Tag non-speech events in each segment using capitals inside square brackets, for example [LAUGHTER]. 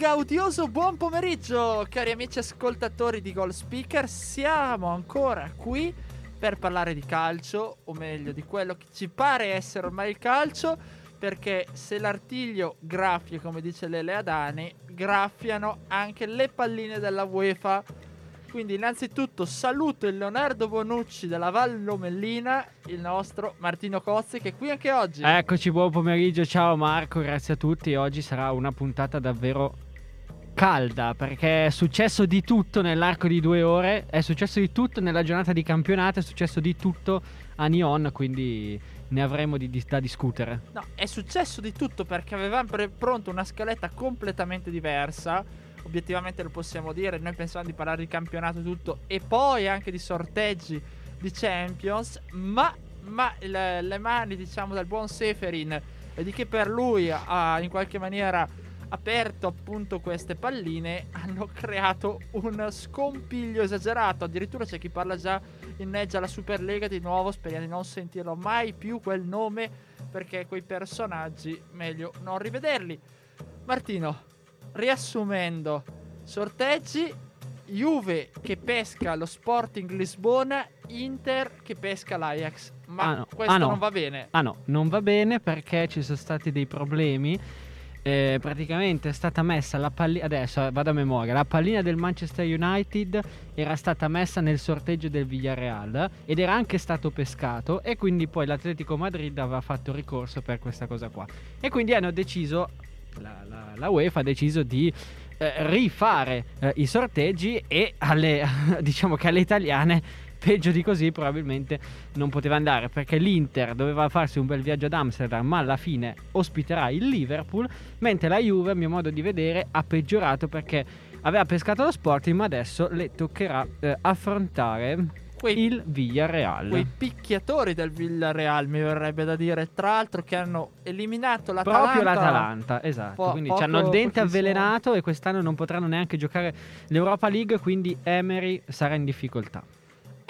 Gaudioso buon pomeriggio, cari amici ascoltatori di Goal Speaker. Siamo ancora qui per parlare di calcio, o meglio di quello che ci pare essere ormai il calcio, perché se l'artiglio graffia, come dice Lele Adani, graffiano anche le palline della UEFA. Quindi innanzitutto saluto il Leonardo Bonucci della Val Lomellina, il nostro Martino Cozzi che è qui anche oggi. Eccoci, buon pomeriggio, ciao Marco, grazie a tutti. Oggi sarà una puntata davvero calda perché è successo di tutto nell'arco di due ore, è successo di tutto nella giornata di campionato, è successo di tutto a Nyon, quindi ne avremo di, di, da discutere. No, è successo di tutto perché avevamo pre- pronto una scaletta completamente diversa obiettivamente lo possiamo dire, noi pensavamo di parlare di campionato tutto e poi anche di sorteggi di Champions, ma, ma le, le, mani diciamo del buon Seferin e di chi per lui ha in qualche maniera aperto appunto queste palline hanno creato un scompiglio esagerato, addirittura c'è chi parla già inneggia la Superlega di nuovo, speriamo di non sentirlo mai più quel nome perché quei personaggi meglio non rivederli. Martino, riassumendo, sorteggi, Juve che pesca lo Sporting Lisbona, Inter che pesca l'Ajax. Ma ah no. questo ah no. non va bene. Ah no, non va bene perché ci sono stati dei problemi. Eh, praticamente è stata messa la pallina adesso vado a memoria la pallina del Manchester United era stata messa nel sorteggio del Villarreal ed era anche stato pescato e quindi poi l'Atletico Madrid aveva fatto ricorso per questa cosa qua. E quindi hanno deciso la, la, la UEFA ha deciso di eh, rifare eh, i sorteggi e alle, [LAUGHS] diciamo che alle italiane peggio di così probabilmente non poteva andare perché l'Inter doveva farsi un bel viaggio ad Amsterdam ma alla fine ospiterà il Liverpool mentre la Juve a mio modo di vedere ha peggiorato perché aveva pescato lo Sporting ma adesso le toccherà eh, affrontare quei, il Villarreal. Quei picchiatori del Villarreal, mi verrebbe da dire. Tra l'altro, che hanno eliminato l'Atalanta. Proprio l'Atalanta, esatto. Po- quindi hanno il dente avvelenato e quest'anno non potranno neanche giocare l'Europa League. Quindi Emery sarà in difficoltà.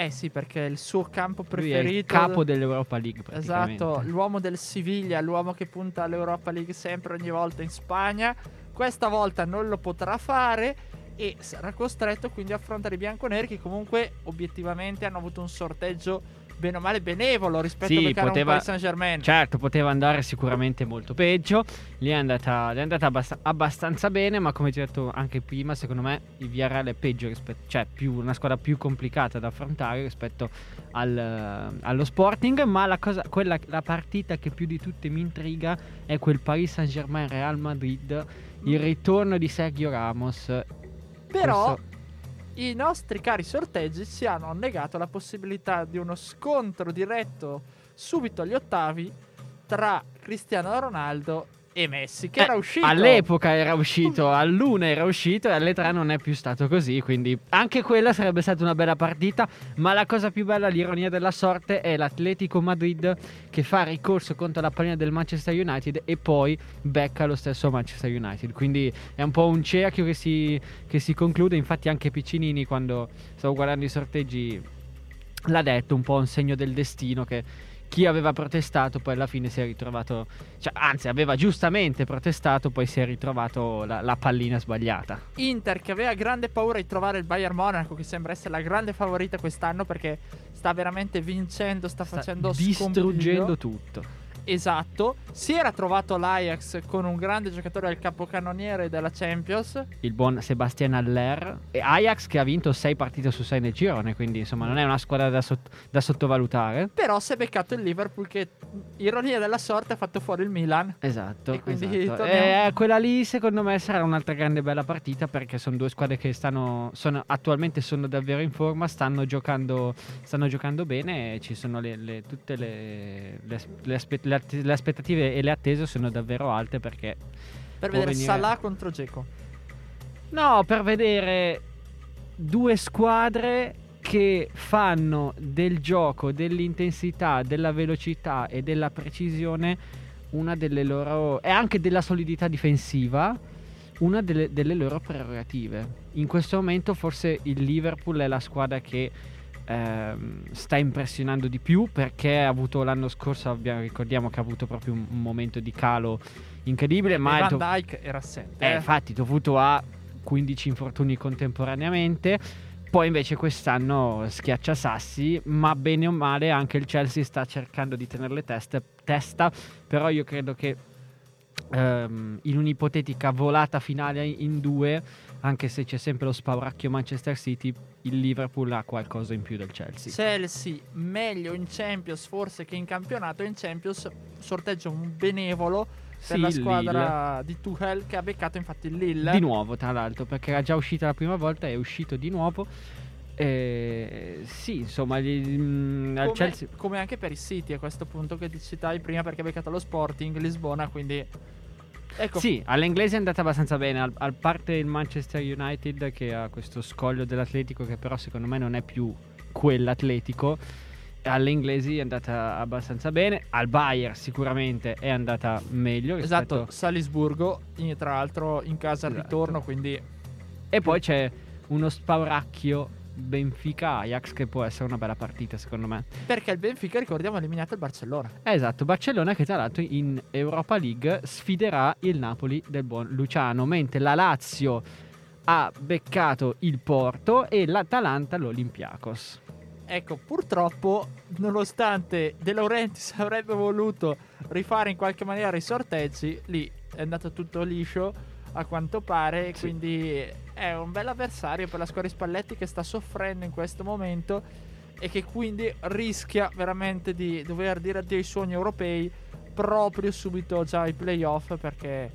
Eh sì, perché il suo campo preferito. Lui è il capo dell'Europa League. Esatto, l'uomo del Siviglia, l'uomo che punta all'Europa League sempre ogni volta in Spagna. Questa volta non lo potrà fare e sarà costretto quindi a affrontare i bianconeri che comunque obiettivamente hanno avuto un sorteggio bene o male benevolo rispetto sì, a poteva, Paris Saint Germain. Certo, poteva andare sicuramente molto peggio. Gli è andata, è andata abbast- abbastanza bene, ma come ti ho detto anche prima, secondo me il VRL è peggio rispetto, cioè più, una squadra più complicata da affrontare rispetto al, allo Sporting. Ma la, cosa, quella, la partita che più di tutte mi intriga è quel Paris Saint Germain Real Madrid. Il ritorno di Sergio Ramos. Però Questo i nostri cari sorteggi ci hanno negato la possibilità di uno scontro diretto subito agli ottavi tra Cristiano Ronaldo e Messi, che eh, era uscito. All'epoca era uscito, all'una era uscito e alle tre non è più stato così. Quindi anche quella sarebbe stata una bella partita. Ma la cosa più bella, l'ironia della sorte, è l'Atletico Madrid che fa ricorso contro la pallina del Manchester United e poi becca lo stesso Manchester United. Quindi è un po' un cerchio che si, che si conclude. Infatti, anche Piccinini, quando stavo guardando i sorteggi, l'ha detto un po' un segno del destino che chi aveva protestato poi alla fine si è ritrovato, cioè, anzi aveva giustamente protestato, poi si è ritrovato la, la, pallina sbagliata. Inter che aveva grande paura di trovare il Bayern Monaco che sembra essere la grande favorita quest'anno perché sta veramente vincendo, sta, sta facendo distruggendo scompiglio. tutto. Esatto, si era trovato l'Ajax con un grande giocatore del capocannoniere della Champions, il buon Sebastian Aller. E Ajax che ha vinto 6 partite su 6 nel girone, quindi insomma non è una squadra da, sott- da, sottovalutare. Però si è beccato il Liverpool che, ironia della sorte, ha fatto fuori il Milan. Esatto. E quindi esatto. E quella lì secondo me sarà un'altra grande bella partita perché sono due squadre che stanno, sono, attualmente sono davvero in forma, stanno giocando, stanno giocando bene e ci sono le, le, tutte le, le, le aspettative le aspettative e le attese sono davvero alte perché per vedere venire... Salah contro Geco No, per vedere due squadre che fanno del gioco, dell'intensità, della velocità e della precisione una delle loro e anche della solidità difensiva una delle, delle loro prerogative. In questo momento forse il Liverpool è la squadra che ehm, sta impressionando di più perché ha avuto l'anno scorso, abbiamo, ricordiamo che ha avuto proprio un, un momento di calo incredibile, ma Van è do- Dyke era assente. eh, eh. infatti dovuto a 15 infortuni contemporaneamente. Poi invece quest'anno schiaccia sassi, ma bene o male anche il Chelsea sta cercando di tenerle teste, testa, però io credo che ehm, in un'ipotetica volata finale in due, anche se c'è sempre lo spauracchio Manchester City, il Liverpool ha qualcosa in più del Chelsea. Chelsea meglio in Champions forse che in campionato. In Champions sorteggia un benevolo per Sì, la squadra di Tuchel che ha beccato infatti il Lille. Di nuovo, tra l'altro, perché era già uscita la prima volta, è uscito di nuovo. Eh, sì, insomma, gli- mm, al come, Chelsea. come anche per il City a questo punto che ti citavi prima perché ha beccato lo Sporting Lisbona, quindi ecco Sì, all'inglese è andata abbastanza bene, al, al parte il Manchester United che ha questo scoglio dell'Atletico che però secondo me non è più quell'Atletico. Alle inglesi è andata abbastanza bene, al Bayern sicuramente è andata meglio. Esatto, rispetto- Salisburgo, in- tra l'altro in casa al Esatto. ritorno, quindi E poi c'è uno spauracchio Benfica-Ajax che può essere una bella partita secondo me. perché il Benfica, ricordiamo, ha eliminato il Barcellona. Esatto, Barcellona che tra l'altro in Europa League sfiderà il Napoli del buon Luciano, mentre la Lazio ha beccato il Porto e l'Atalanta l'Olympiakos. Ecco, purtroppo, nonostante De Laurentiis [LAUGHS] avrebbe voluto rifare in qualche maniera i sorteggi, lì è andato tutto liscio a quanto pare. Sì. Quindi è un bel avversario per la squadra di Spalletti che sta soffrendo in questo momento e che quindi rischia veramente di dover dire addio ai sogni europei proprio subito già ai playoff perché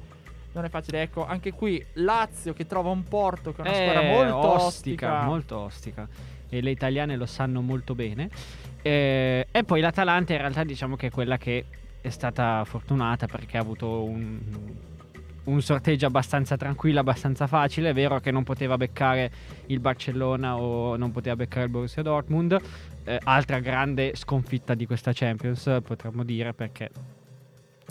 non è facile. Ecco, anche qui Lazio che trova un Porto che è una squadra Eh, molto ostica. molto ostica. E le italiane lo sanno molto bene. Eh, e poi l'Atalanta in realtà diciamo che è quella che è stata fortunata perché ha avuto un, un sorteggio abbastanza tranquillo, abbastanza facile. È vero che non poteva beccare il Barcellona o non poteva beccare il Borussia Dortmund. Eh, altra grande sconfitta di questa Champions, potremmo dire, perché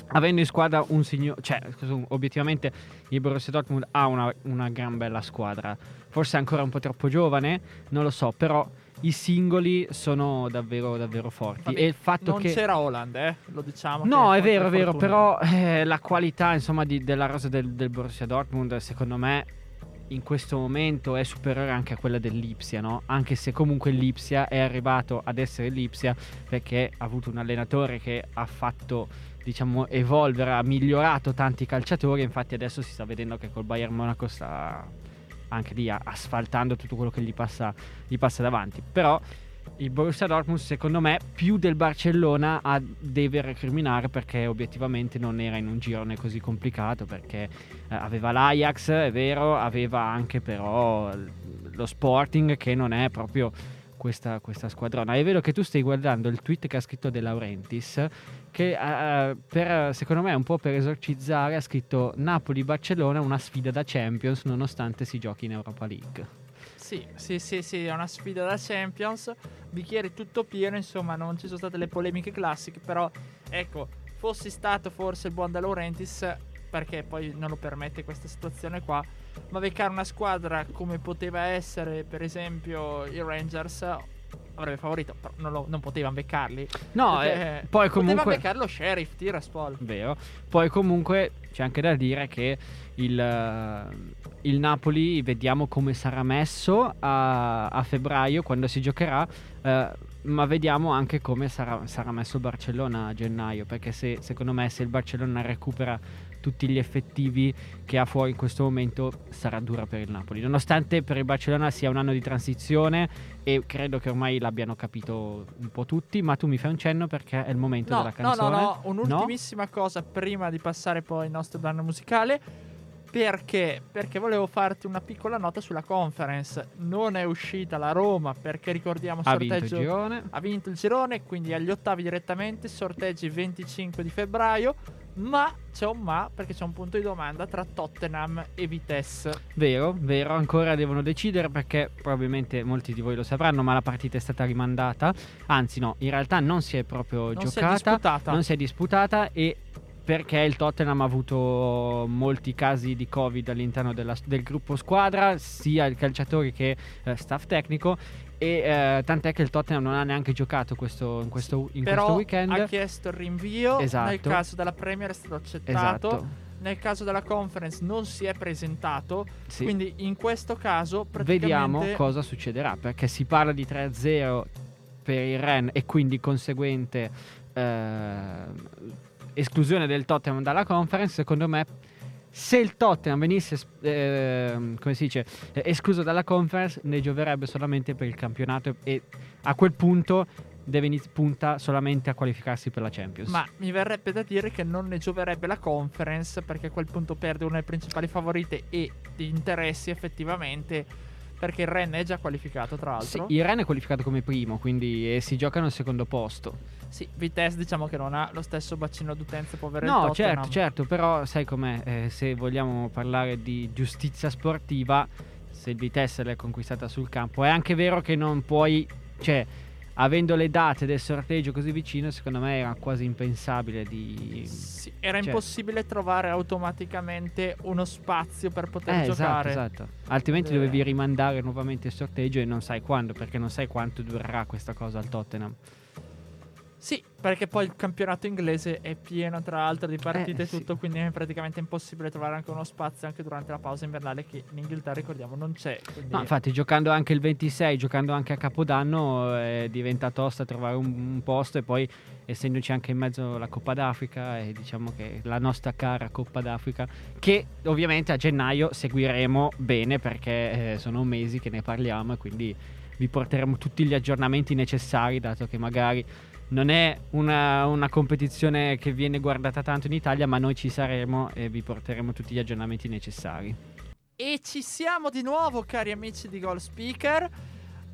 avendo in squadra un signore, cioè obiettivamente il Borussia Dortmund ha una, una gran bella squadra, forse ancora un po' troppo giovane, non lo so, però i singoli sono davvero davvero forti Vabbè, e il fatto non che c'era Holland, eh, lo diciamo. No, è vero, è vero, infortunio. però eh, la qualità insomma di- della rosa del, del Borussia Dortmund secondo me in questo momento è superiore anche a quella dell'Ipsia, no? Anche se comunque l'Ipsia è arrivato ad essere l'Ipsia perché ha avuto un allenatore che ha fatto diciamo evolvere, ha migliorato tanti calciatori, infatti adesso si sta vedendo che col Bayern Monaco sta anche lì asfaltando tutto quello che gli passa, gli passa davanti. Però il Borussia Dortmund secondo me più del Barcellona ha- deve recriminare perché obiettivamente non era in un girone così complicato perché eh, aveva l'Ajax, è vero, aveva anche però lo Sporting che non è proprio questa, questa squadrona. È vero che tu stai guardando il tweet che ha scritto De Laurentiis che eh, per, secondo me un po' per esorcizzare ha scritto Napoli-Barcellona una sfida da Champions nonostante si giochi in Europa League. Sì, sì, sì, sì, è una sfida da Champions. Bicchiere tutto pieno, insomma, non ci sono state le polemiche classiche, però ecco, fossi stato forse il buon De Laurentiis, perché poi non lo permette questa situazione qua, ma beccare una squadra come poteva essere, per esempio, i Rangers avrebbe favorito, però non, lo- non potevano beccarli. No, eh, poi Poteva comunque... beccare lo Sheriff, Tiraspol. Vero. Poi comunque c'è anche da dire che il, eh, il Napoli vediamo come sarà messo a, a febbraio quando si giocherà, eh, ma vediamo anche come sarà, sarà messo il Barcellona a gennaio, perché se, secondo me se il Barcellona recupera tutti gli effettivi che ha fuori in questo momento sarà dura per il Napoli, nonostante per il Barcellona sia un anno di transizione e credo che ormai l'abbiano capito un po' tutti, ma tu mi fai un cenno perché è il momento No, della no, no, canzone. no, un'ultimissima cosa prima di passare poi al nostro brano musicale. Perché? Perché volevo farti una piccola nota sulla conference. Non è uscita la Roma perché ricordiamo ha vinto il sorteggio girone. ha vinto il girone, quindi agli ottavi direttamente, sorteggi 25 di febbraio. Ma c'è un ma perché c'è un punto di domanda tra Tottenham e Vitesse. Vero, vero, ancora devono decidere perché probabilmente molti di voi lo sapranno, ma la partita è stata rimandata. Anzi, no, in realtà non si è proprio Non si è giocata, disputata. non si è disputata e perché il Tottenham ha avuto molti casi di Covid all'interno della- del gruppo squadra, sia i calciatori che eh, staff tecnico. E eh, tant'è che il Tottenham non ha neanche giocato questo, in, questo, in Però questo weekend. ha chiesto il rinvio. Esatto. Nel caso della Premier è stato accettato. Esatto. Nel caso della conference non si è presentato. Sì. Quindi in questo caso praticamente Vediamo cosa succederà perché si parla di 3-0 per il Ren e quindi conseguente eh, esclusione del Tottenham dalla conference. Secondo me, se il Tottenham venisse ehm, come si dice, eh, escluso dalla conference, ne gioverebbe solamente per il campionato e a quel punto deve iniz- punta solamente a qualificarsi per la Champions. Ma mi verrebbe da dire che non ne gioverebbe la conference perché a quel punto perde una delle principali favorite e di interessi effettivamente. Perché il Ren è già qualificato, tra Sì, l'altro. il Ren è qualificato come primo, quindi eh, si giocano al secondo posto. Sì, Vitesse diciamo che non ha lo stesso bacino d'utenza può avere il No, certo, certo, però sai com'è, eh, se vogliamo parlare di giustizia sportiva, se il Vitesse l'è conquistata sul campo, è anche vero che non puoi, cioè, avendo le date del sorteggio così vicino, secondo me era quasi impensabile di... Sì, era Cioè- impossibile trovare automaticamente uno spazio per poter Eh, esatto, giocare. esatto. Altrimenti Eh. dovevi rimandare nuovamente il sorteggio e non sai quando, perché non sai quanto durerà questa cosa al Tottenham. Sì, perché poi il campionato inglese è pieno tra l'altro di partite e Eh, sì. tutto, quindi è praticamente impossibile trovare anche uno spazio anche durante la pausa invernale che in Inghilterra ricordiamo non c'è. Quindi No, infatti, giocando anche il 26, giocando anche a Capodanno, eh, diventa tosta trovare un, un posto. E poi, essendoci anche in mezzo la Coppa d'Africa, e diciamo che la nostra cara Coppa d'Africa, che ovviamente a gennaio seguiremo bene perché eh, sono mesi che ne parliamo e quindi vi porteremo tutti gli aggiornamenti necessari, dato che magari. Non è una, una competizione che viene guardata tanto in Italia, ma noi ci saremo e vi porteremo tutti gli aggiornamenti necessari. E ci siamo di nuovo, cari amici di Goal Speaker.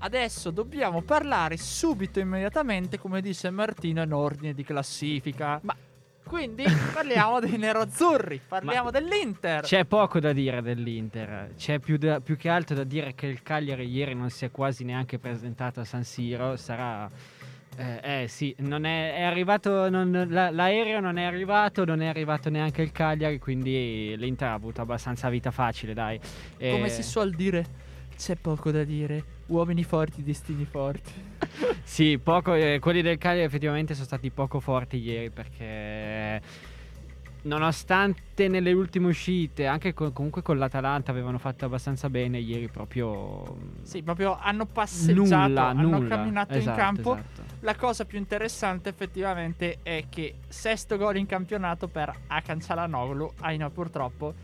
Adesso dobbiamo parlare subito, immediatamente, come dice Martino, in ordine di classifica. Ma- Quindi parliamo dei nerazzurri, [LAUGHS] parliamo dell'Inter. C'è poco da dire dell'Inter, c'è più, da- più che altro da dire che il Cagliari ieri non si è quasi neanche presentato a San Siro, sarà... Eh, eh, sì, non è, è arrivato, non- la- l'aereo non è arrivato, non è arrivato neanche il Cagliari, quindi l'Inter ha avuto abbastanza vita facile, dai. Eh, Come si suol dire, c'è poco da dire. Uomini forti, destini forti. Sì, poco, eh, quelli del Cagliari effettivamente sono stati poco forti ieri perché nonostante nelle ultime uscite, anche co- comunque con l'Atalanta avevano fatto abbastanza bene, ieri proprio mm, Sì, proprio hanno passeggiato, nulla, hanno nulla. camminato Esatto, in campo. esatto. La cosa più interessante effettivamente è che sesto gol in campionato per Akan Çalhanoğlu, ahimè purtroppo,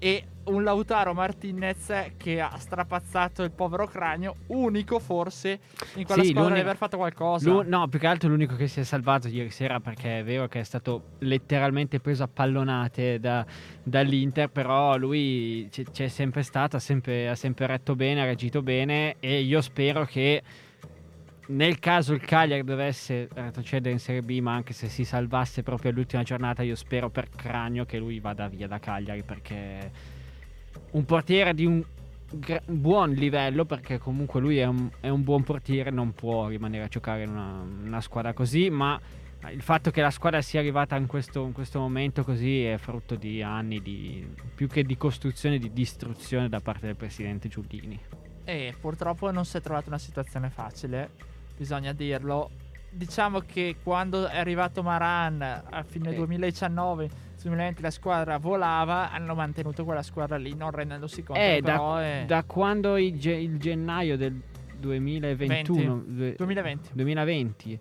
e un Lautaro Martinez che ha strapazzato il povero cranio, unico forse in quella Sì, squadra di aver fatto qualcosa. No, più che altro l'unico che si è salvato ieri sera perché è vero che è stato letteralmente preso a pallonate da- dall'Inter, però lui c- c'è sempre stato, ha sempre, ha sempre retto bene, ha reagito bene e io spero che nel caso il Cagliari dovesse retrocedere in Serie B, ma anche se si salvasse proprio all'ultima giornata, io spero per Cranio che lui vada via da Cagliari perché un portiere di un buon livello, perché comunque lui è un, è un buon portiere, non può rimanere a giocare in una, una squadra così, ma il fatto che la squadra sia arrivata in questo, in questo momento così è frutto di anni di più che di costruzione, di distruzione da parte del presidente Giullini. E purtroppo non si è trovata una situazione facile, bisogna dirlo. Diciamo che quando è arrivato Maran a fine Eh. 2019, 2020 la squadra volava, hanno mantenuto quella squadra lì, non rendendosi conto Eh, però è Da quando il, ge- il gennaio del 2021, due- 2020. 2020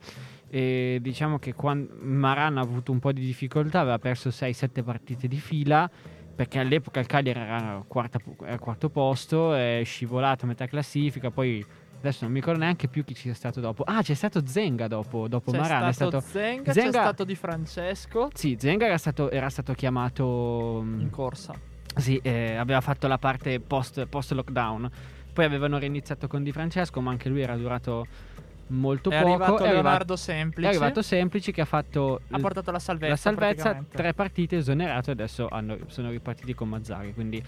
e diciamo che quan- Maran ha avuto un po' di difficoltà, aveva perso 6-7 partite di fila perché all'epoca il Cagliari era al quarto posto, è scivolato a metà classifica, poi adesso non mi ricordo neanche più chi ci è stato dopo. Ah, c'è stato Zenga dopo, dopo C'è Maran, stato, è stato Zenga, Zenga- c'è stato Di Francesco Sì, Zenga era stato, era stato chiamato mm, in corsa. sì, eh, aveva fatto la parte post, lockdown. Poi avevano reiniziato con Di Francesco, ma anche lui era durato molto È poco. arrivato è, arrivato, Leonardo Semplici. è arrivato Semplici che ha fatto ha l- portato la salvezza. la salvezza, tre partite esonerato e adesso hanno- sono ripartiti con Mazzari. Quindi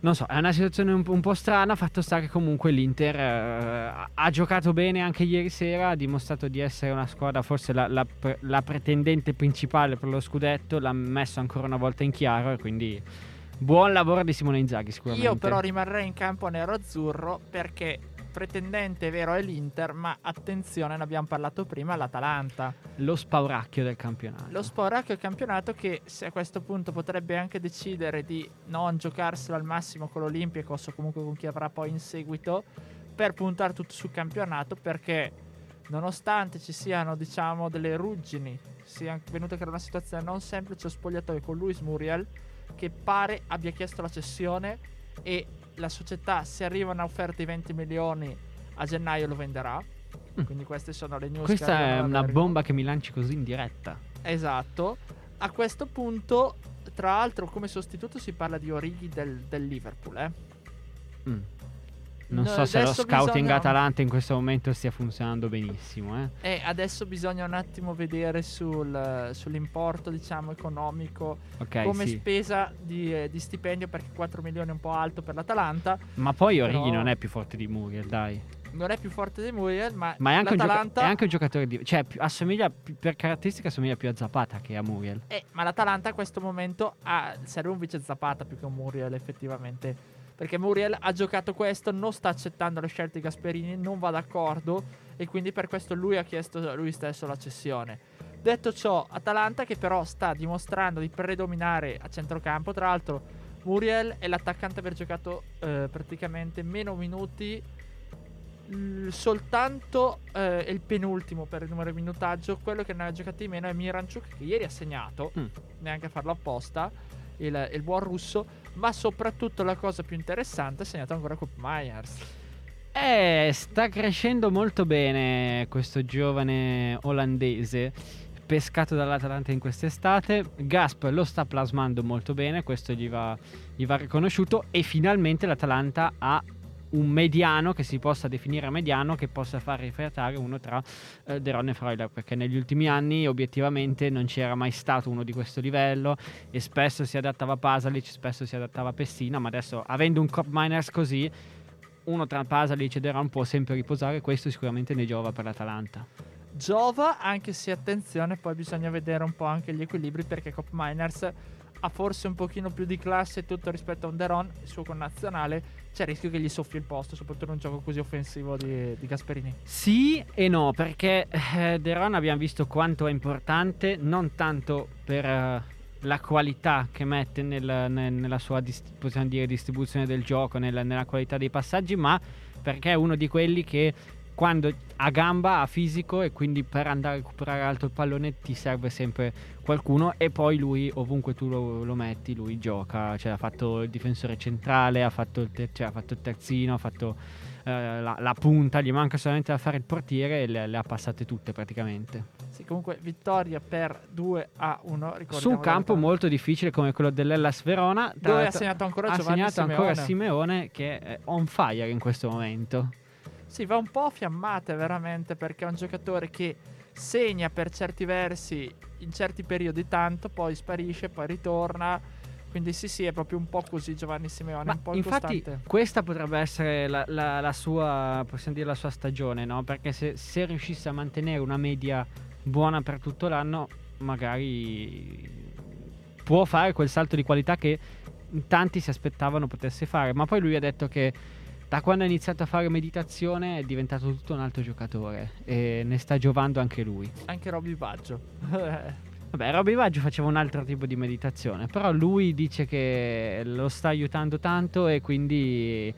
non so, è una situazione un, un po' strana. Fatto sta che comunque l'Inter eh, ha giocato bene anche ieri sera. Ha dimostrato di essere una squadra, forse la, la la pretendente principale per lo scudetto. L'ha messo ancora una volta in chiaro. E quindi buon lavoro di Simone Inzaghi. Sicuramente. Io però rimarrei in campo nero-azzurro perché pretendente vero è l'Inter, ma attenzione, ne abbiamo parlato prima, l'Atalanta. lo spauracchio del campionato. Lo Sporacchio è il campionato che se a questo punto potrebbe anche decidere di non giocarselo al massimo con l'Olympiacos o comunque con chi avrà poi in seguito per puntare tutto sul campionato perché nonostante ci siano diciamo delle ruggini sia venuta a creare una situazione non semplice lo spogliatoio con Luis Muriel che pare abbia chiesto la cessione e la società se arrivano a offerte di 20 milioni a gennaio lo venderà quindi queste sono le news Mm. Questa è una Bergamo. bomba che mi lanci così in diretta. Esatto. A questo punto, tra l'altro, come sostituto si parla di Orighi del, del Liverpool. Eh? Mm. Non No, so se lo scouting bisogna- Atalanta in questo momento stia funzionando benissimo. Eh. E adesso bisogna un attimo vedere sul, sull'importo, diciamo, economico Ok, come sì. spesa di, eh, di stipendio, perché 4 milioni è un po' alto per l'Atalanta. Ma poi Orighi Però- non è più forte di Muriel, dai. Non è più forte di Muriel, ma, Ma è anche, un, gioca- l'Atalanta... è anche un giocatore di... Cioè, più- assomiglia, per caratteristica assomiglia più a Zapata che a Muriel. Eh, ma l'Atalanta a questo momento ha, serve un vice Zapata più che un Muriel effettivamente. Perché Muriel ha giocato questo, non sta accettando le scelte di Gasperini, non va d'accordo e quindi per questo lui ha chiesto lui stesso la cessione. Detto ciò, Atalanta che però sta dimostrando di predominare a centrocampo, tra l'altro Muriel è l'attaccante aver giocato eh, praticamente meno minuti soltanto eh, il penultimo per il numero di minutaggio, quello che ne ha giocati di meno è Miranchuk che ieri ha segnato, Mm. neanche a farlo apposta, il, il buon russo, ma soprattutto la cosa più interessante ha segnato ancora Coop Myers. Eh, sta crescendo molto bene questo giovane olandese pescato dall'Atalanta in quest'estate. Gasp lo sta plasmando molto bene, questo gli va, gli va riconosciuto e finalmente l'Atalanta ha un mediano che si possa definire mediano che possa far rifiatare uno tra eh, De Ron e Freuler perché negli ultimi anni obiettivamente non c'era mai stato uno di questo livello e spesso si adattava a Pasalic, spesso si adattava a Pessina ma adesso avendo un Cop Miners così uno tra Pasalic e De Ron può sempre riposare questo sicuramente ne giova per l'Atalanta. Giova, anche se attenzione, poi bisogna vedere un po' anche gli equilibri perché Cop Miners ha forse un pochino più di classe tutto rispetto a un Deron, il suo connazionale, c'è il rischio che gli soffia il posto, soprattutto in un gioco così offensivo di, di Gasperini. Sì e no, perché eh, De Ron abbiamo visto quanto è importante, non tanto per eh, la qualità che mette nel- nel- nella sua dis- possiamo dire, distribuzione del gioco, nella, nella qualità dei passaggi, ma perché è uno di quelli che quando ha gamba, ha fisico e quindi per andare a recuperare alto il pallone ti serve sempre qualcuno e poi lui ovunque tu lo, lo metti lui gioca, cioè ha fatto il difensore centrale, ha fatto il, ter- cioè, ha fatto il terzino, ha fatto eh, la, la punta, gli manca solamente da fare il portiere e le, le ha passate tutte praticamente. Sì, comunque vittoria per 2 a 1. ricordiamo Su un campo molto difficile come quello dell'Ellas Verona, Dove ha segnato ancora ha segnato ancora Simeone. Simeone che è on fire in questo momento. Sì, va un po' a fiammate veramente perché è un giocatore che segna per certi versi in certi periodi tanto, poi sparisce, poi ritorna. Quindi sì, sì, è proprio un po' così Giovanni Simeone, Ma un po' infatti incostante. questa potrebbe essere la, la- la sua, possiamo dire, la sua stagione, no? Perché se, se riuscisse a mantenere una media buona per tutto l'anno, magari può fare quel salto di qualità che tanti si aspettavano potesse fare. Ma poi lui ha detto che da quando ha iniziato a fare meditazione è diventato tutto un altro giocatore e ne sta giovando anche lui. Anche Robby Baggio. [LAUGHS] Vabbè, Robby Baggio faceva un altro tipo di meditazione, però lui dice che lo sta aiutando tanto e quindi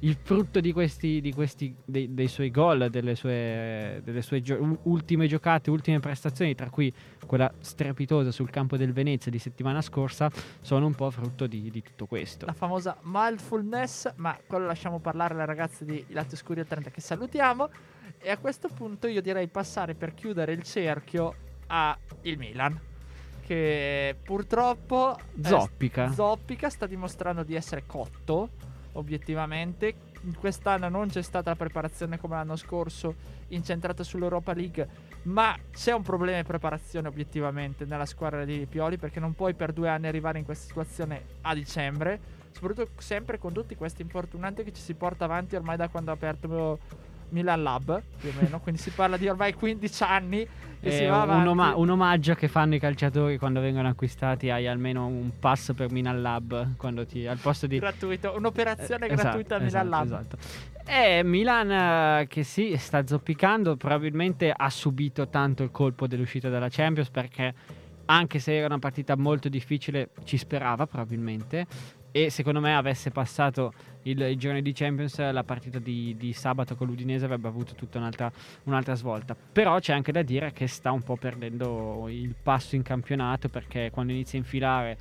il frutto di questi, di questi dei, dei suoi gol, delle sue, delle sue gio- ultime giocate, ultime prestazioni, tra cui quella strepitosa sul campo del Venezia di settimana scorsa, sono un po' frutto di, di tutto questo. la famosa mindfulness, ma quello lasciamo parlare alle ragazze di Oscuri al 30 che salutiamo. E a questo punto io direi passare per chiudere il cerchio a il Milan. Che purtroppo eh, Zoppica. Zoppica sta dimostrando di essere cotto, obiettivamente. quest'anno non c'è stata la preparazione come l'anno scorso, incentrata sull'Europa League, ma c'è un problema di preparazione obiettivamente nella squadra di Pioli perché non puoi per due anni arrivare in questa situazione a dicembre, soprattutto sempre con tutti questi infortunati che ci si porta avanti ormai da quando ha aperto Milan Lab, più o meno, quindi si parla di ormai 15 anni e si va un, oma- un omaggio che fanno i calciatori quando vengono acquistati. Hai almeno un pass per Milan Lab quando ti, al posto di gratuito, un'operazione Eh, gratuita a esatto, Milan Lab. esatto. E Milan eh, che sì, sta zoppicando, probabilmente ha subito tanto il colpo dell'uscita dalla Champions perché anche se era una partita molto difficile ci sperava probabilmente e secondo me avesse passato il, il giorno di Champions la partita di, di sabato con l'Udinese avrebbe avuto tutta un'altra, un'altra svolta. Però c'è anche da dire che sta un po' perdendo il passo in campionato perché quando inizia a infilare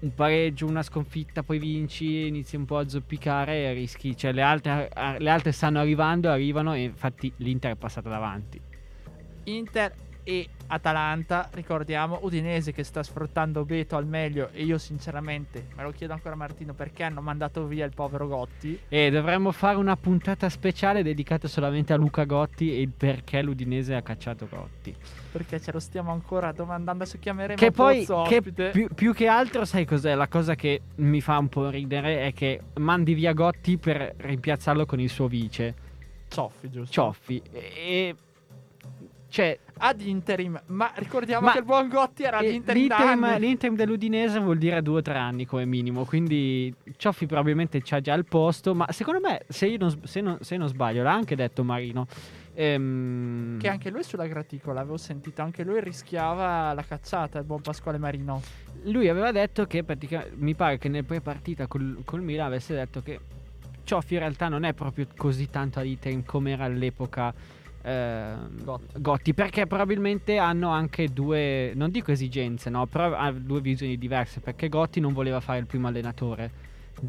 un pareggio, una sconfitta, poi vinci, inizi un po' a zoppicare e rischi. Cioè, le altre, le altre stanno arrivando, arrivano e infatti l'Inter è passata davanti. Inter e Atalanta, ricordiamo, Udinese che sta sfruttando Beto al meglio e io sinceramente me lo chiedo ancora a Martino perché hanno mandato via il povero Gotti. E dovremmo fare una puntata speciale dedicata solamente a Luca Gotti e il perché l'Udinese ha cacciato Gotti. Perché ce lo stiamo ancora domandando se chiameremo Che poi, che più, più che altro, sai cos'è? La cosa che mi fa un po' ridere è che mandi via Gotti per rimpiazzarlo con il suo vice, Cioffi, giusto? Cioffi. E. Cioè, Ad interim, ma ricordiamo Ma- che il buon Gotti era ad E interim L'interim, l'interim dell'Udinese vuol dire due o tre anni come minimo, quindi Cioffi probabilmente c'ha già il posto, ma secondo me, se, io non, se non- se non sbaglio, l'ha anche detto Marino, ehm, Che anche lui sulla graticola, avevo sentito, anche lui rischiava la cacciata, il buon Pasquale Marino. lui aveva detto che praticamente, mi pare che nel pre-partita col, col Milan avesse detto che Cioffi in realtà non è proprio così tanto all'interim come era all'epoca ehm, Gotti. Gotti, perché probabilmente hanno anche due, non dico esigenze, no, però ha due visioni diverse, perché Gotti non voleva fare il primo allenatore,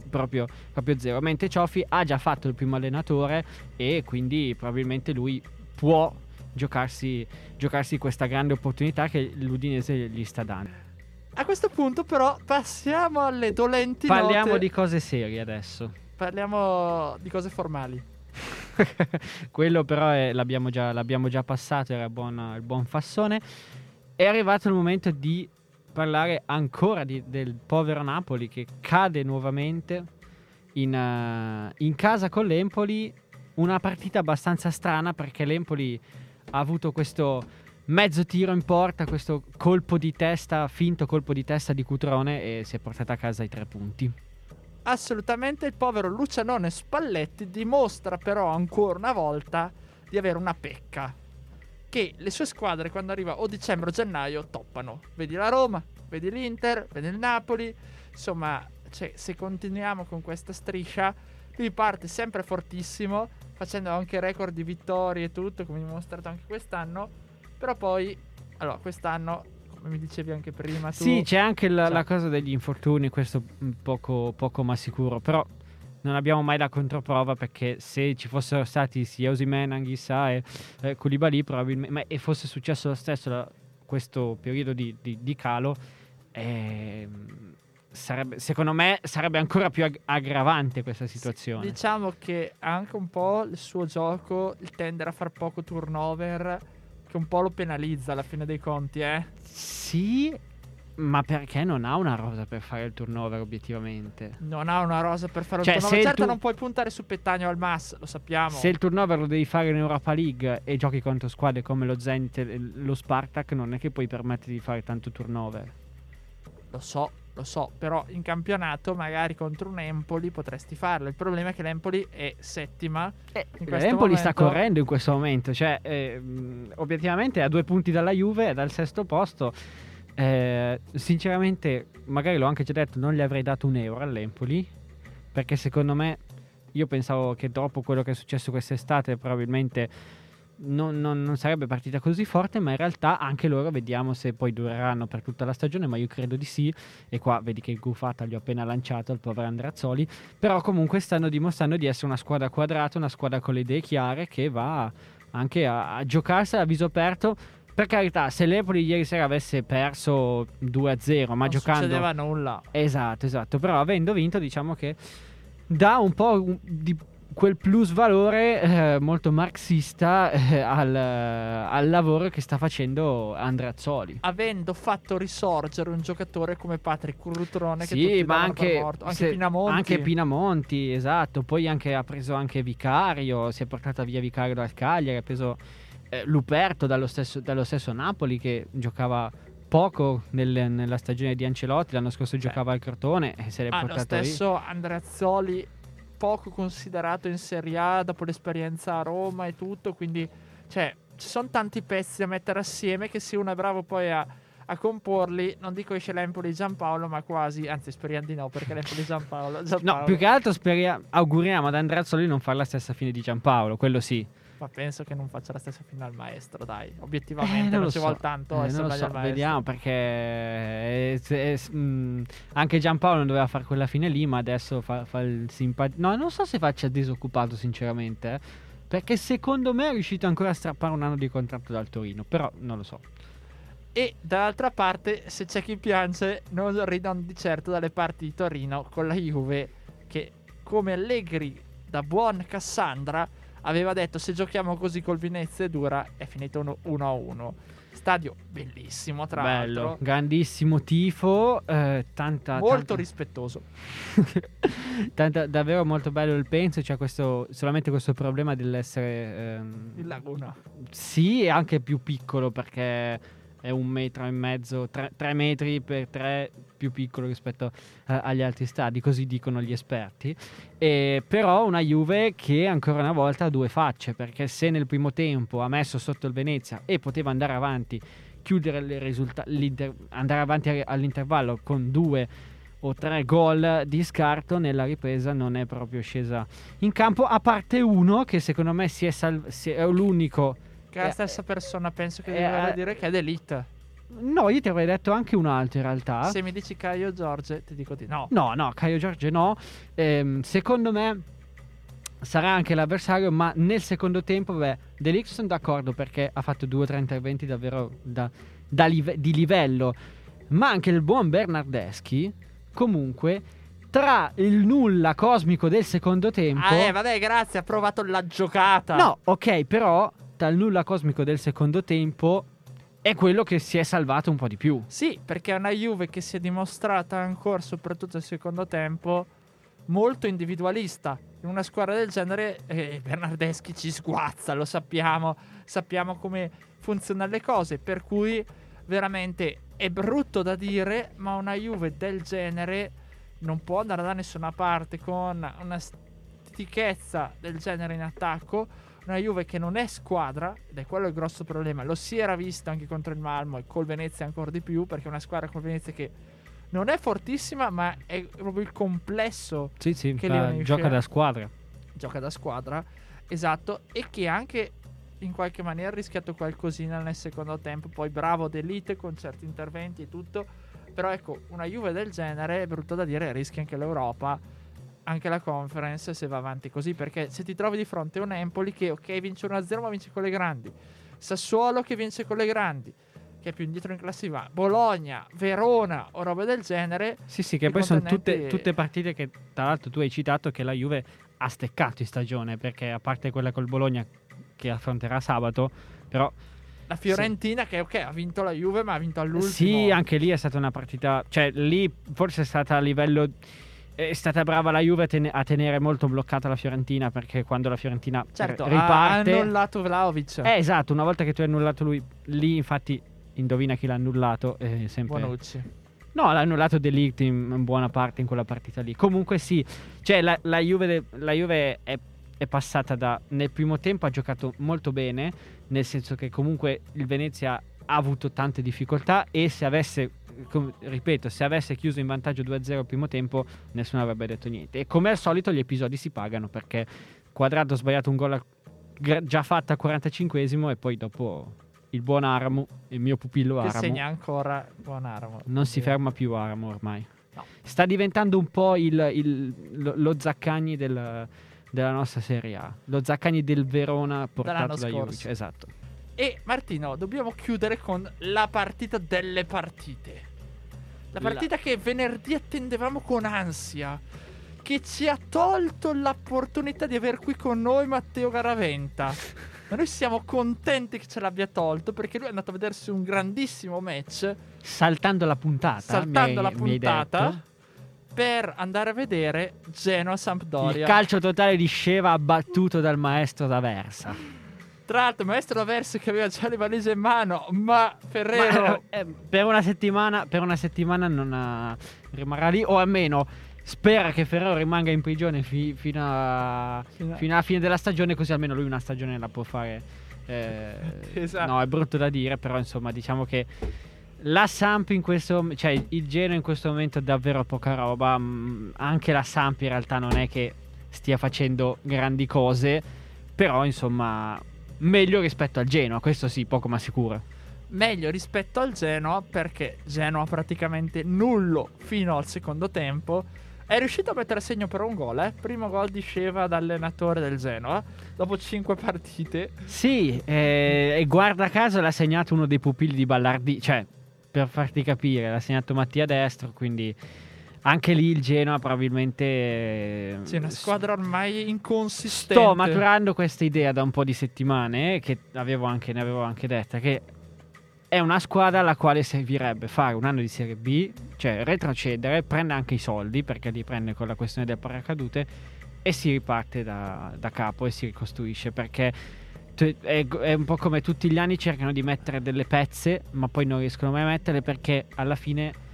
proprio, proprio zero, mentre Cioffi ha già fatto il primo allenatore e quindi probabilmente lui può giocarsi, giocarsi questa grande opportunità che l'Udinese gli sta dando. A questo punto però passiamo alle dolenti Parliamo note. di cose serie adesso. Parliamo di cose formali. [LAUGHS] Quello però è- l'abbiamo, già, l'abbiamo già passato, era buon- il buon Fassone. È arrivato il momento di parlare ancora di- del povero Napoli che cade nuovamente in, eh, in casa con l'Empoli. Una partita abbastanza strana perché l'Empoli ha avuto questo mezzo tiro in porta, questo colpo di testa, finto colpo di testa di Cutrone e si è portata a casa i tre punti. Assolutamente il povero Lucianone Spalletti dimostra però ancora una volta di avere una pecca. Che le sue squadre quando arriva o dicembre o gennaio toppano. Vedi la Roma, vedi l'Inter, vedi il Napoli. Insomma, cioè, se continuiamo con questa striscia, lui parte sempre fortissimo, facendo anche record di vittorie e tutto, come dimostrato anche quest'anno. Però poi, allora, quest'anno, mi dicevi anche prima, tu... Sì, c'è anche la, Cioè- la cosa degli infortuni, questo poco, poco ma sicuro, però non abbiamo mai la controprova perché se ci fossero stati sia Osimhen, Anghissà e eh, Koulibaly probabilmente, ma, e fosse successo lo stesso da questo periodo di, di- di calo, ehm, sarebbe, secondo me sarebbe ancora più ag- aggravante questa situazione. Diciamo che anche un po' il suo gioco, il tendere a far poco turnover, che un po' lo penalizza alla fine dei conti, eh. Sì, ma perché non ha una rosa per fare il turnover obiettivamente? Non ha una rosa per fare Cioè, se turnover. il Certo, tu- non puoi puntare su Petagno al Mas, lo sappiamo. Se il turnover lo devi fare in Europa League e giochi contro squadre come lo Zenit e lo Spartak, non è che puoi permetterti di fare tanto turnover. Lo so, lo so, però in campionato magari contro un Empoli potresti farlo. Il problema è che l'Empoli è settima. in questo L'Empoli sta momento- correndo in questo momento, cioè eh, obiettivamente è a due punti dalla Juve e dal sesto posto. Eh, sinceramente, magari l'ho anche già detto, non gli avrei dato un euro all'Empoli, perché secondo me io pensavo che dopo quello che è successo quest'estate probabilmente non, non- non sarebbe partita così forte, ma in realtà anche loro vediamo se poi dureranno per tutta la stagione, ma io credo di sì. E qua vedi che il Gufata gli ho appena lanciato al povero Andreazzoli. Però comunque stanno dimostrando di essere una squadra quadrata, una squadra con le idee chiare che va anche a, a giocarsela a viso aperto. Per carità, se l'Empoli ieri sera avesse perso 2-0, ma non giocando... succedeva nulla. Esatto, esatto. Però avendo vinto, diciamo che dà un po' di quel plus valore eh, molto marxista eh, al, al lavoro che sta facendo Andreazzoli. Avendo fatto risorgere un giocatore come Patrick Currutrone che Sì, tutti ma anche, morto. anche se- Pinamonti. anche Pinamonti, esatto. Poi anche, ha preso anche Vicario, si è portata via Vicario dal Cagliari, ha preso eh, Luperto dallo stesso, dallo stesso Napoli che giocava poco nel- nella stagione di Ancelotti, l'anno scorso giocava al Crotone e se l'è Ah, lo portato via. stesso Andreazzoli poco considerato in Serie A dopo l'esperienza a Roma e tutto, quindi cioè, ci sono tanti pezzi da mettere assieme che se uno è bravo poi a, a comporli, non dico esce l'Empoli Giampaolo, ma quasi, anzi speriamo di no perché l'Empoli Giampaolo, No, Giampaolo più che altro speria- auguriamo ad Andreazzoli di non fare la stessa fine di Giampaolo, quello sì. Ma penso che non faccia la stessa fine al maestro, dai, Eh, obiettivamente non, lo ci so. vuole tanto Eh, essere non so, vediamo perché eh, se- eh, mm, anche Giampaolo non doveva fare quella fine lì, ma adesso fa, fa il simpatico. No, non so se faccia disoccupato, sinceramente. eh, perché secondo me è riuscito ancora a strappare un anno di contratto dal Torino. Però non lo so. E dall'altra parte, se c'è chi piange, non ridono di certo dalle parti di Torino con la Juve che, come Allegri da buon Cassandra, aveva detto se giochiamo così col Venezia è dura, è finito 1-1. Stadio bellissimo, tra Bello, l'altro. grandissimo tifo. eh, tanta, Molto tanta- rispettoso. [LAUGHS] tanta- davvero molto bello il penso. C'è questo, solamente questo problema dell'essere. ehm, Il Laguna. Sì, è anche più piccolo perché è un metro e mezzo, tre, tre metri per tre più piccolo rispetto eh, agli altri stadi, così dicono gli esperti. E, però una Juve che ancora una volta ha due facce, perché se nel primo tempo ha messo sotto il Venezia e poteva andare avanti, chiudere il risulta- l'Inter- andare avanti all'intervallo con due o tre gol di scarto nella ripresa non è proprio scesa in campo a parte uno che secondo me si è, sal- si è l'unico Che è la Eh, stessa persona, penso che eh, eh, dire che è d'elite. No, io ti avrei detto anche un altro in realtà. Se mi dici Caio Giorge, ti dico di no. No, no, Caio Giorgio no. Ehm, secondo me sarà anche l'avversario, ma nel secondo tempo, beh, Delix sono d'accordo perché ha fatto due o tre interventi davvero da, da live- di livello, ma anche il buon Bernardeschi, comunque, tra il nulla cosmico del secondo tempo... Ah, eh, vabbè, grazie, ha provato la giocata. No, ok, però tra il nulla cosmico del secondo tempo è quello che si è salvato un po' di più. Sì, perché è una Juve che si è dimostrata ancora, soprattutto nel secondo tempo, molto individualista. In una squadra del genere, eh, Bernardeschi ci sguazza, lo sappiamo, sappiamo come funzionano le cose. Per cui, veramente è brutto da dire, ma una Juve del genere non può andare da nessuna parte con una stitichezza del genere in attacco. Una Juve che non è squadra, ed è quello il grosso problema. Lo si era visto anche contro il Malmo e col Venezia ancora di più, perché è una squadra col Venezia che non è fortissima, ma è proprio il complesso Sì, sì, Che fa- gioca da squadra. gioca da squadra, esatto, e che anche in qualche maniera ha rischiato qualcosina nel secondo tempo. Poi bravo d'elite con certi interventi e tutto. Però ecco, una Juve del genere è brutto da dire, rischia anche l'Europa, anche la conference se va avanti così. Perché se ti trovi di fronte a un Empoli che, ok, vince 1-0 ma vince con le grandi. Sassuolo che vince con le grandi, che è più indietro in classifica. Bologna, Verona o roba del genere. Sì, sì, che poi sono tutte, tutte partite che tra l'altro tu hai citato che la Juve ha steccato in stagione, perché a parte quella col Bologna che affronterà sabato, però La Fiorentina che, ok, ha vinto la Juve ma ha vinto all'ultimo. sì, anche lì è stata una partita, cioè lì forse è stata a livello è stata brava la Juve a, ten- a tenere molto bloccata la Fiorentina perché quando la Fiorentina Certo, r- ha riparte annullato Vlaovic. Eh, esatto, una volta che tu hai annullato lui, lì infatti indovina chi l'ha annullato, è sempre Bonucci. No, l'ha annullato De Ligt in, in buona parte in quella partita lì. Comunque sì, cioè la, la Juve, de- la Juve è, è passata da... Nel primo tempo ha giocato molto bene, nel senso che comunque il Venezia ha avuto tante difficoltà e se avesse, com- ripeto, se avesse chiuso in vantaggio 2-0 il primo tempo nessuno avrebbe detto niente. E come al solito gli episodi si pagano perché Quadrato ha sbagliato un gol a- gra- già fatto al 45esimo e poi dopo il buon Aramo, il mio pupillo Che Aramo. segna ancora Buonaramo. Non si ferma più Aramo ormai. No. Sta diventando un po' il, il- lo, lo Zaccagni del- della nostra Serie A. Lo Zaccagni del Verona portato Dell'anno da. Juvic. Esatto. E Martino, dobbiamo chiudere con la partita delle partite. La La- partita che venerdì attendevamo con ansia. che ci ha tolto l'opportunità di aver qui con noi Matteo Garaventa. Ma noi siamo contenti che ce l'abbia tolto perché lui è andato a vedersi un grandissimo match Saltando la puntata. saltando hai- la puntata per andare a vedere Genoa Il Sampdoria. calcio totale di Sceva abbattuto dal maestro d'Aversa. Tra l'altro, maestro Verso che aveva già le valigie in mano, ma Ferrero. Ma, eh, per, una settimana, per una settimana non ha- rimarrà lì, o almeno spera che Ferrero rimanga in prigione fi- fino, a- Fino a- fino alla fine della stagione, così almeno lui una stagione la può fare. eh, [LAUGHS] Esatto. No, è brutto da dire, però insomma diciamo che la Samp in questo cioè il Genoa in questo momento è davvero poca roba. Anche la Samp in realtà non è che stia facendo grandi cose, però insomma meglio rispetto al Genoa, questo sì, poco ma sicuro. meglio rispetto al Genoa perché Genoa praticamente nullo fino al secondo tempo. È riuscito a mettere a segno per un gol, eh? Primo gol di Sceva da allenatore del Genoa dopo 5 [LAUGHS] partite. Sì, eh, e guarda caso l'ha segnato uno dei pupilli di Ballardi, cioè per farti capire, l'ha segnato Mattia Destro, quindi anche lì il Genoa probabilmente... eh, Sì, una squadra ormai inconsistente. Sto maturando questa idea da un po' di settimane, eh, che avevo anche, ne avevo anche detta, che è una squadra alla quale servirebbe fare un anno di Serie B, cioè retrocedere, prende anche i soldi, perché li prende con la questione del paracadute, e si riparte da, da capo e si ricostruisce, perché è, è un po' come tutti gli anni cercano di mettere delle pezze, ma poi non riescono mai a metterle perché alla fine...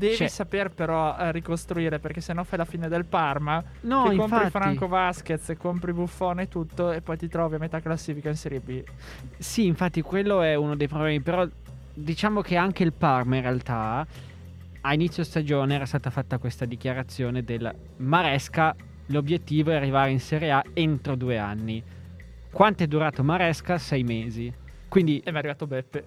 Devi Cioè- saper però eh, ricostruire perché sennò fai la fine del Parma. No, che compri infatti... Franco Vasquez, compri Buffone e tutto e poi ti trovi a metà classifica in Serie B. Sì, infatti quello è uno dei problemi, però diciamo che anche il Parma in realtà a inizio stagione era stata fatta questa dichiarazione del Maresca, l'obiettivo è arrivare in Serie A entro due anni. Quanto è durato Maresca? Sei mesi. Quindi E mi è arrivato Beppe.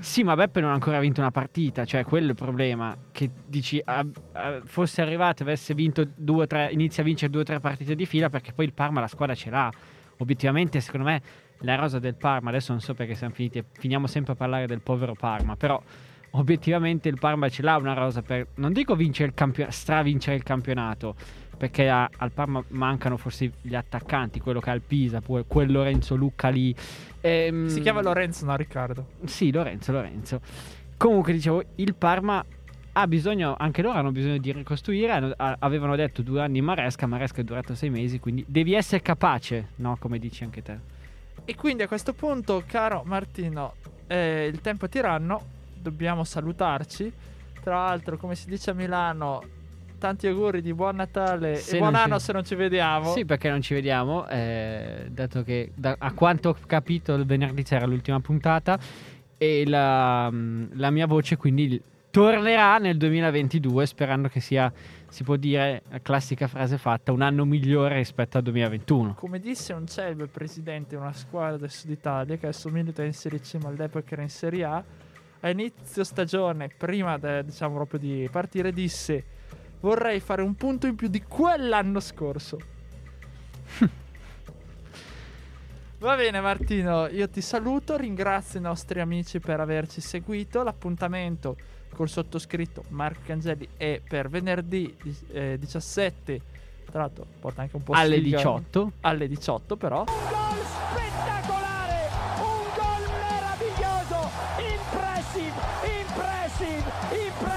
Sì, ma Beppe non ha ancora vinto una partita, cioè quello è il problema. Che dici, ah, ah, fosse arrivato, avesse vinto due o tre, inizia a vincere due o tre partite di fila, perché poi il Parma la squadra ce l'ha. Obiettivamente, secondo me, la rosa del Parma, adesso non so perché siamo finiti, finiamo sempre a parlare del povero Parma, però obiettivamente il Parma ce l'ha una rosa per, non dico vincere il campionato, stravincere il campionato, perché a- al Parma mancano forse gli attaccanti, quello che ha il Pisa, poi quel Lorenzo Lucca lì. Ehm, Si chiama Lorenzo, no Riccardo. sì, Lorenzo, Lorenzo. Comunque, dicevo, il Parma ha bisogno, anche loro hanno bisogno di ricostruire. hanno- avevano detto due anni in Maresca, Maresca è durato sei mesi, quindi devi essere capace, no? Come dici anche te. E quindi a questo punto, caro Martino, eh, il tempo è tiranno, dobbiamo salutarci. Tra l'altro, come si dice a Milano, tanti auguri di buon Natale Se e buon non ci- anno se non ci vediamo. Sì, perché non ci vediamo, eh, dato che da- a quanto ho capito il venerdì c'era l'ultima puntata e la, mm, la mia voce quindi tornerà nel 2022 sperando che sia, si può dire, la classica frase fatta, un anno migliore rispetto al 2021. Come disse un celebre presidente di una squadra del Sud Italia che adesso milita in Serie C ma all'epoca era in Serie A, a inizio stagione, prima de- diciamo proprio di partire, disse vorrei fare un punto in più di quell'anno scorso. [LAUGHS] Va bene Martino, io ti saluto, ringrazio i nostri amici per averci seguito, l'appuntamento col sottoscritto Marco Cangelli è per venerdì eh, 17, tra l'altro porta anche un po' Alle sfiga- 18. alle 18 però.